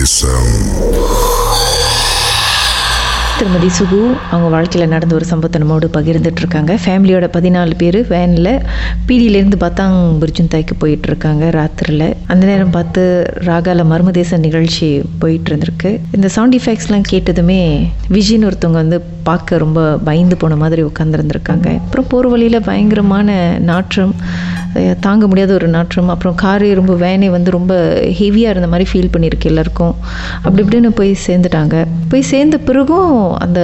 தேசம் திருமதி சுகு அவங்க வாழ்க்கையில் நடந்த ஒரு சம்பவத்தை நம்மோடு பகிர்ந்துட்டு இருக்காங்க ஃபேமிலியோட பதினாலு பேர் வேனில் பீடியிலேருந்து பத்தாங் பிரிச்சுந்தாய்க்கு போயிட்டு இருக்காங்க ராத்திரியில் அந்த நேரம் பார்த்து ராகால மர்மதேச நிகழ்ச்சி போயிட்டு இருந்திருக்கு இந்த சவுண்ட் எஃபெக்ட்ஸ்லாம் கேட்டதுமே விஜின்னு ஒருத்தவங்க வந்து பார்க்க ரொம்ப பயந்து போன மாதிரி உட்காந்துருந்துருக்காங்க அப்புறம் போகிற வழியில் பயங்கரமான நாற்றம் தாங்க முடியாத ஒரு நாற்றம். அப்புறம் கார் ரொம்ப வேனே வந்து ரொம்ப ஹெவியாக இருந்த மாதிரி ஃபீல் பண்ணியிருக்கு எல்லாருக்கும். அப்படி இப்படின்னு போய் சேர்ந்துட்டாங்க. போய் சேர்ந்த பிறகும் அந்த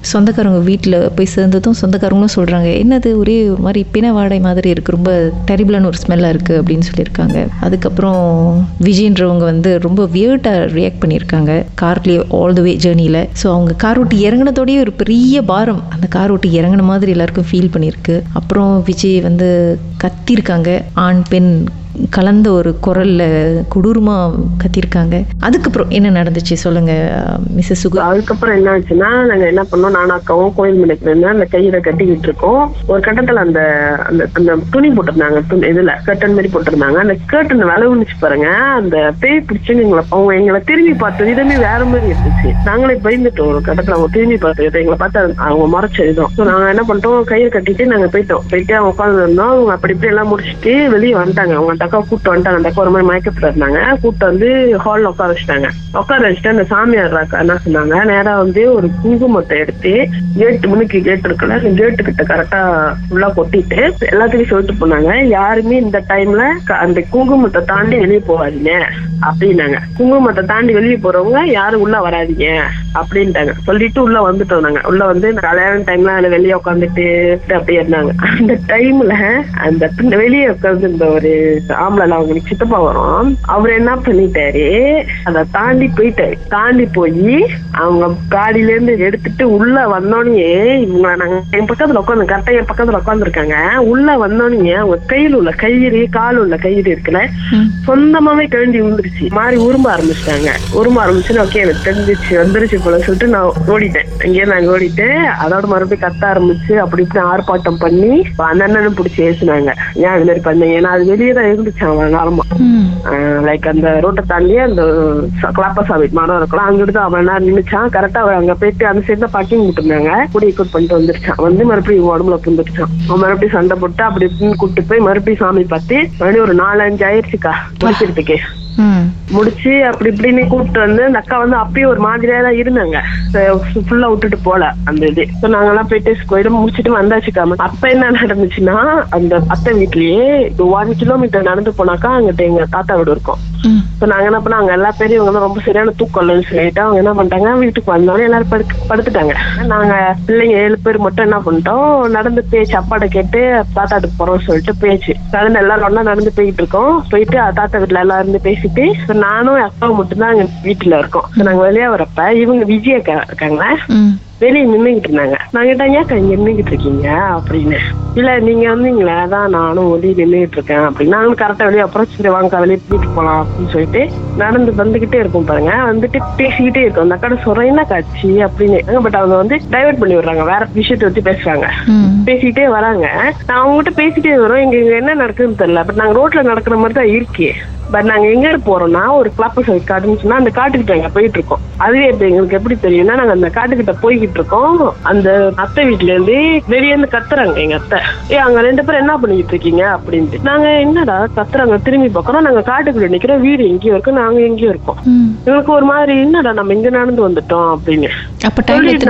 சொந்தக்காரங்க வீட்டில் போய் சேர்ந்ததும் சொந்தக்காரங்களும் சொல்கிறாங்க என்னது ஒரே ஒரு மாதிரி பிண வாடை மாதிரி இருக்குது ரொம்ப டெரிபிளான ஒரு ஸ்மெல்லாக இருக்குது அப்படின்னு சொல்லியிருக்காங்க. அதுக்கப்புறம் விஜயன்றவங்க வந்து ரொம்ப வியர்டாக ரியாக்ட் பண்ணியிருக்காங்க கார்லேயே ஆல் த வே ஜேர்னியில் ஸோ அவங்க கார் ஓட்டி இறங்கினதோடய ஒரு பெரிய பாரம். அந்த கார் ஓட்டி இறங்கின மாதிரி எல்லாருக்கும் ஃபீல் பண்ணியிருக்கு. அப்புறம் விஜய் வந்து கத்திருக்காங்க ஆண் பெண் கலந்த ஒரு குரல்ல கொடூரமாக கத்திருக்காங்க. அதுக்கப்புறம் என்ன நடந்துச்சு சொல்லுங்க மிஸ்ஸஸ் சுகு. அதுக்கப்புறம் என்ன ஆச்சுன்னா நாங்க என்ன பண்ணோம் நானும் அக்காவும் கோயில் மணிக்கு அந்த கையில கட்டிக்கிட்டு இருக்கோம். ஒரு கட்டத்துல அந்த அந்த அந்த துணி போட்டிருந்தாங்க துணி இதுல கர்டன் மாதிரி போட்டிருந்தாங்க. அந்த கேர்டன் விளவுனுச்சு பாருங்க. அந்த பேய் பிடிச்சு எங்களை அவங்க எங்களை திரும்பி பார்த்த விதமே வேற மாதிரி இருந்துச்சு. நாங்களே பயந்துட்டோம் ஒரு கட்டத்துல. அவங்க திரும்பி பார்த்த விதம் எங்களை பார்த்து அவங்க மறைச்ச விதம் ஸோ நாங்க என்ன பண்ணிட்டோம் கையை கட்டிட்டு நாங்க போயிட்டோம். போயிட்டு அவங்க உட்காந்துருந்தோம் அவங்க அப்படி இப்படி எல்லாம் முடிச்சுட்டு வெளியே வந்துட்டாங்க. அவங்கள்ட்ட அந்த அக்கா கூப்பிட்டு வந்துட்டாங்க அந்த அக்கா ஒரு மாதிரி மயக்கத்துல இருந்தாங்க. கூப்பிட்டு வந்து ஹால்ல உட்கார வச்சுட்டாங்க. உட்கார வச்சுட்டு அந்த சாமியார் அக்கா என்ன சொன்னாங்க? நேரா வந்து ஒரு குங்குமத்தை எடுத்து கேட்டு முன்னுக்கு கேட் இருக்குல்ல அந்த கேட்டு கிட்ட கரெக்டா ஃபுல்லா கொட்டிட்டு எல்லாத்துக்கும் சொல்லிட்டு போனாங்க. யாருமே இந்த டைம்ல அந்த குங்குமத்தை தாண்டி வெளியே போகாதீங்க அப்படின்னாங்க. குங்குமத்தை தாண்டி வெளியே போறவங்க யாரும் உள்ள வராதீங்க அப்படின்ட்டாங்க. சொல்லிட்டு உள்ள வந்துட்டோம் நாங்க உள்ள வந்து கல்யாண டைம்ல அதுல வெளியே உட்காந்துட்டு அப்படியே இருந்தாங்க. அந்த டைம்ல அந்த வெளியே உட்காந்து ஒரு ஆம்பளை அவங்களுக்கு சித்தப்பா வரும். அவர் என்ன பண்ணிட்டாரு? அதை தாண்டி போயிட்டாரு. தாண்டி போய் அவங்க காடியில இருந்து எடுத்துட்டு உள்ள வந்தோடனே இவங்க நாங்க என் பக்கத்துல உட்காந்து கரெக்டா என் பக்கத்துல உட்காந்துருக்காங்க. உள்ள வந்தோடனே அவங்க கையில் உள்ள கயிறு கால் உள்ள கயிறு இருக்குல்ல சொந்தமாவே கிழஞ்சி விழுந்துருச்சு. மாறி உரும்ப ஆரம்பிச்சிட்டாங்க. உரும்ப ஆரம்பிச்சுன்னு ஓகே எனக்கு தெரிஞ்சிச்சு வந்துருச்சு போல சொல்லிட்டு நான் ஓடிட்டேன். அங்கேயே நாங்க ஓடிட்டு அதோட மறுபடியும் கத்த ஆரம்பிச்சு அப்படி இப்படி ஆர்ப்பாட்டம் பண்ணி அந்த அண்ணனும் பிடிச்சி ஏசுனாங்க. ஏன் அது மாதிரி பண்ணீங்க? ஏன்னா அது வெளியே தான் இருந்துச்சு நேரமா லைக் அந்த ரோட்டை தாண்டி அந்த கிளாப்பசாமி மரம் இருக்கலாம் அங்கிட்டு தான் அவன் நேரம் நின்னுச்சான் கரெக்டா அவன் அங்க போயிட்டு அந்த சைடு தான் பார்க்கிங் விட்டுருந்தாங்க. கூடி கூட் பண்ணிட்டு வந்துருச்சான். வந்து மறுபடியும் உடம்புல புந்துருச்சான் அவன் மறுபடியும் சண்டை போட்டு அப்படி கூட்டு போய் மறுபடியும் சாமி பார்த்து மறுபடியும் ஒரு நாலஞ்சு ஆயிடுச்சுக்கா முடிக்கிறதுக்கே. ம் முடிச்சு அப்படி இப்படின்னு கூப்பிட்டு வந்து அந்த அக்கா வந்து அப்பயும் ஒரு மாதிரியா தான் இருந்தாங்க. ஃபுல்லா விட்டுட்டு போல அந்த இது. So நாங்க எல்லாம் போயிட்டு கோயில முடிச்சிட்டு வந்தாச்சுக்காம அப்ப என்ன நடந்துச்சுன்னா அந்த அத்தை வீட்லயே ஒன் கிலோமீட்டர் நடந்து போனாக்கா அங்கிட்ட எங்க தாத்தா வீடு இருக்கும். இப்ப நாங்க என்ன பண்ணோம் எல்லா பேரும் இவங்க ரொம்ப சரியான தூக்கம் இல்லைன்னு சொல்லிட்டு அவங்க என்ன பண்ணிட்டாங்க வீட்டுக்கு வந்தோடனே எல்லாரும் படுக்க படுத்துட்டாங்க. நாங்க பிள்ளைங்க ஏழு பேர் மட்டும் என்ன பண்ணிட்டோம் நடந்து பேச்சு அப்பாட்ட கேட்டு தாத்தாட்டுக்கு போறோம்னு சொல்லிட்டு பேச்சு நடந்து எல்லாரும் ஒன்னா நடந்து போயிட்டு இருக்கோம். போயிட்டு தாத்தா வீட்டுல எல்லாம் இருந்து பேசிட்டு நானும் அப்பாவும் அக்காவும் மட்டும்தான் அங்க வீட்டுல இருக்கோம். நாங்க வெளியே வரப்ப இவங்க விஜய் அக்கா இருக்காங்களா? வெளியே நின்னுகிட்டு இருந்தாங்க. நான் கேட்டேன் ஏக்கா இங்க நின்னுகிட்டு இருக்கீங்க? அப்படின்னு. இல்ல நீங்க வந்தீங்களே அதான் நானும் வெளியே நின்னுகிட்டு இருக்கேன் அப்படின்னு. நாங்களும் கரெக்டா வெளியே அப்புறம் சரி வாங்க வெளியே வீட்டுக்கு போலாம் அப்படின்னு சொல்லிட்டு நடந்து வந்துகிட்டே இருக்கும் பாருங்க. வந்துட்டு பேசிக்கிட்டே இருக்கும். அந்த அக்கா சொல்றேன் என்ன காட்சி அப்படின்னு. பட் அவங்க வந்து டைவர்ட் பண்ணி விடுறாங்க. வேற விஷயத்தை வச்சு பேசுறாங்க. பேசிக்கிட்டே வராங்க. நான் அவங்ககிட்ட பேசிட்டே வரோம். இங்க என்ன நடக்குதுன்னு தெரியல. பட் நாங்க ரோட்ல நடக்கிற மாதிரி தான் இருக்கே. பட் நாங்க எங்க போறோம்னா ஒரு கிளப் சைட் காட்டுன்னு சொன்னா அந்த காட்டுக்கிட்ட எங்க போயிட்டு இருக்கோம். அதுவே இப்ப எங்களுக்கு எப்படி தெரியும்னா நாங்க அந்த காட்டுக்கிட்ட போய்கிட்டு இருக்கோம் அந்த அத்தை வீட்டுல இருந்து வெளியே இருந்து கத்துறாங்க எங்க அத்தை. ஏ அங்க ரெண்டு பேரும் என்ன பண்ணிக்கிட்டு இருக்கீங்க அப்படின்ட்டு. நாங்க என்னடா கத்துறாங்க? திரும்பி பார்க்கறோம் நாங்க காட்டுக்குள்ள நிக்கிறோம் வீடு எங்கேயோ இருக்கு. நாங்க எங்கேயோ இருக்கோம். ம். எங்களுக்கு ஒரு மாதிரி என்னடா நம்ம இங்க நடந்து வந்துட்டோம்? அப்படின்னு.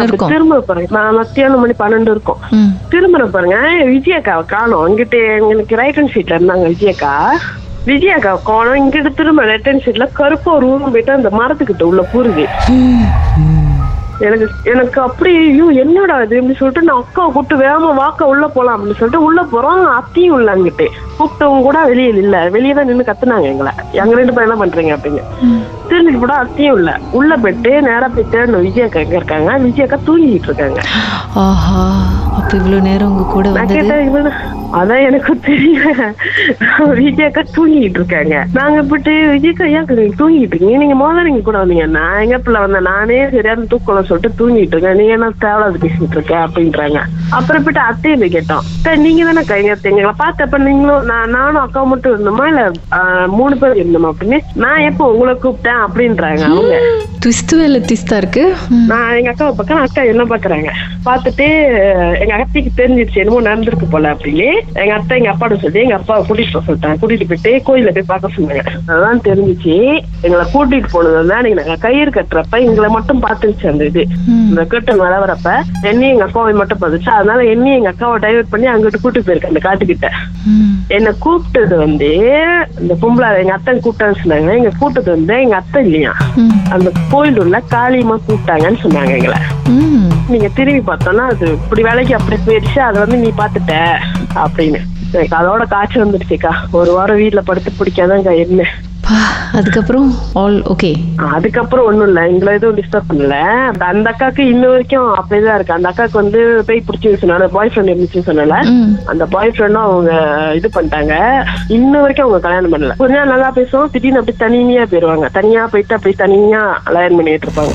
இருக்கும். திரும்ப பாருங்க. நான் மத்தியானம் மணி பன்னெண்டு இருக்கும். ம். திருமணம் பாருங்க. விஜயக்காவை காணோம். இங்கிட்டு எங்களுக்கு ரைட் ஹேண்ட் சீட்ல இருந்தாங்க விஜயக்கா. விஜயக்கா காணோம். இங்கிட்டு திரும்ப ஹேண்ட் சீட்ல கருப்பு ஒரு ஊரும் போயிட்டு அந்த மரத்துக்கிட்ட உள்ள பூருது எனக்கு எனக்கு அப்படி ஐயோ என்னடா இது? அப்படின்னு சொல்லிட்டு நான் அக்காவை கூப்பிட்டு வேகமா வாக்க உள்ள போலாம் அப்படின்னு சொல்லிட்டு உள்ள போறோம். அத்தையும் உள்ள அங்கிட்டு கூப்பிட்டவங்க கூட வெளியே இல்ல. வெளியே தான் நின்று கத்துனாங்க எங்களை. எங்க ரெண்டு பேரும் என்ன பண்றீங்க அப்படின்னு. திரும்பிட்டு போட அத்தையும் இல்ல. உள்ள போயிட்டு நேரா போயிட்டு அந்த விஜயக்கா எங்க இருக்காங்க? விஜயக்கா தூங்கிட்டு இருக்காங்க. ஆஹா. அப்போ இவ்வளோ நேரம் உங்க கூட இவனு அதான் எனக்கு தெரியல. விஜயக்கா தூங்கிட்டு இருக்காங்க. நாங்க போயிட்டு விஜயக்கா ஏன் தூங்கிட்டு இருக்கீங்க? நீங்க முதல்ல நீங்க கூட வந்தீங்க. நான் எங்க பிள்ளை வந்தேன்? நானே சரியான தூக்கம் சொல்லிட்டு தூங்கிட்டு இருக்கேன். நீங்க என்ன தேவையில்லாத பேசிட்டு இருக்க அப்படின்றாங்க. அப்புறம் போயிட்டு அத்தையை கேட்டோம். "அத்தை, நீங்க தானே கைங்க எங்களை பார்த்தப்ப நீங்களும் நான் நானும் அக்கா மட்டும் இருந்தோமா? இல்ல மூணு பேர் இருந்தோமா அப்படின்னு? நான் எப்போ உங்களை கூப்பிட்டேன் அப்படின்றாங்க அவங்க. ட்விஸ்ட் ட்விஸ்டா இருக்கு? நான் எங்க அக்காவை பக்கம் அக்கா என்ன பாக்குறாங்க பார்த்துட்டு எங்க அத்தைக்கு தெரிஞ்சிருச்சு என்னமோ நடந்திருக்கு போல அப்படின்னு. எங்க அத்தை எங்க அப்பாட்ட சொல்லி எங்க அப்பாவை கூட்டிட்டு போக சொல்லிட்டாங்க. கூட்டிட்டு போயிட்டு கோயில போய் பார்க்க சொன்னாங்க. அதான் தெரிஞ்சிச்சு. எங்களை கூட்டிட்டு போனது வந்து அன்னைக்கு நாங்க கயிறு கட்டுறப்ப எங்களை மட்டும் பார்த்துருச்சு அந்த இது. இந்த கட்டன் வர வரப்ப என்னையும் எங்க அக்காவை மட்டும் பார்த்துச்சு. அதனால என்னையும் எங்க அக்காவை டைவர்ட் பண்ணி அங்கிட்டு கூட்டிட்டு போயிருக்கேன் அந்த காட்டுக்கிட்ட. என்ன கூப்பிட்டது வந்து இந்த பொம்பளை எங்க அத்தை கூப்பிட்டான்னு சொன்னாங்க. எங்க கூப்பிட்டது வந்து எங்க அத்தை இல்லையா? அந்த கோயில் உள்ள காளியம்மா கூப்பிட்டாங்கன்னு சொன்னாங்க எங்களை. நீங்க திரும்பி பார்த்தோம்னா அது இப்படி வேலைக்கு அப்படி போயிடுச்சு அதை வந்து நீ பாத்துட்ட அப்படின்னு. எனக்கு அதோட காய்ச்சல் வந்துடுச்சுக்கா. ஒரு வாரம் வீட்டுல படுத்து பிடிக்காதாங்க என்ன? அதுக்கப்புறம் ஆல் ஓகே அதுக்கப்புறம் ஒண்ணும் இல்ல. எங்களை எதுவும் டிஸ்டர்ப் பண்ணல. அந்த அக்காக்கு இன்ன வரைக்கும் அப்படியேதான் இருக்கு. அந்த அக்காக்கு வந்து பேய் பிடிச்சி சொன்னால பாய் ஃப்ரெண்ட் இருந்துச்சுன்னு சொன்னல அந்த பாய் ஃப்ரெண்டும் அவங்க இது பண்ணிட்டாங்க. இன்ன வரைக்கும் அவங்க கல்யாணம் பண்ணல. கொஞ்ச நாள் நல்லா பேசுவோம். திடீர்னு அப்படி தனிமையா போயிருவாங்க. தனியா போயிட்டு அப்படி தனியா கல்யாணம் பண்ணிட்டு இருப்பாங்க.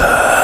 Good.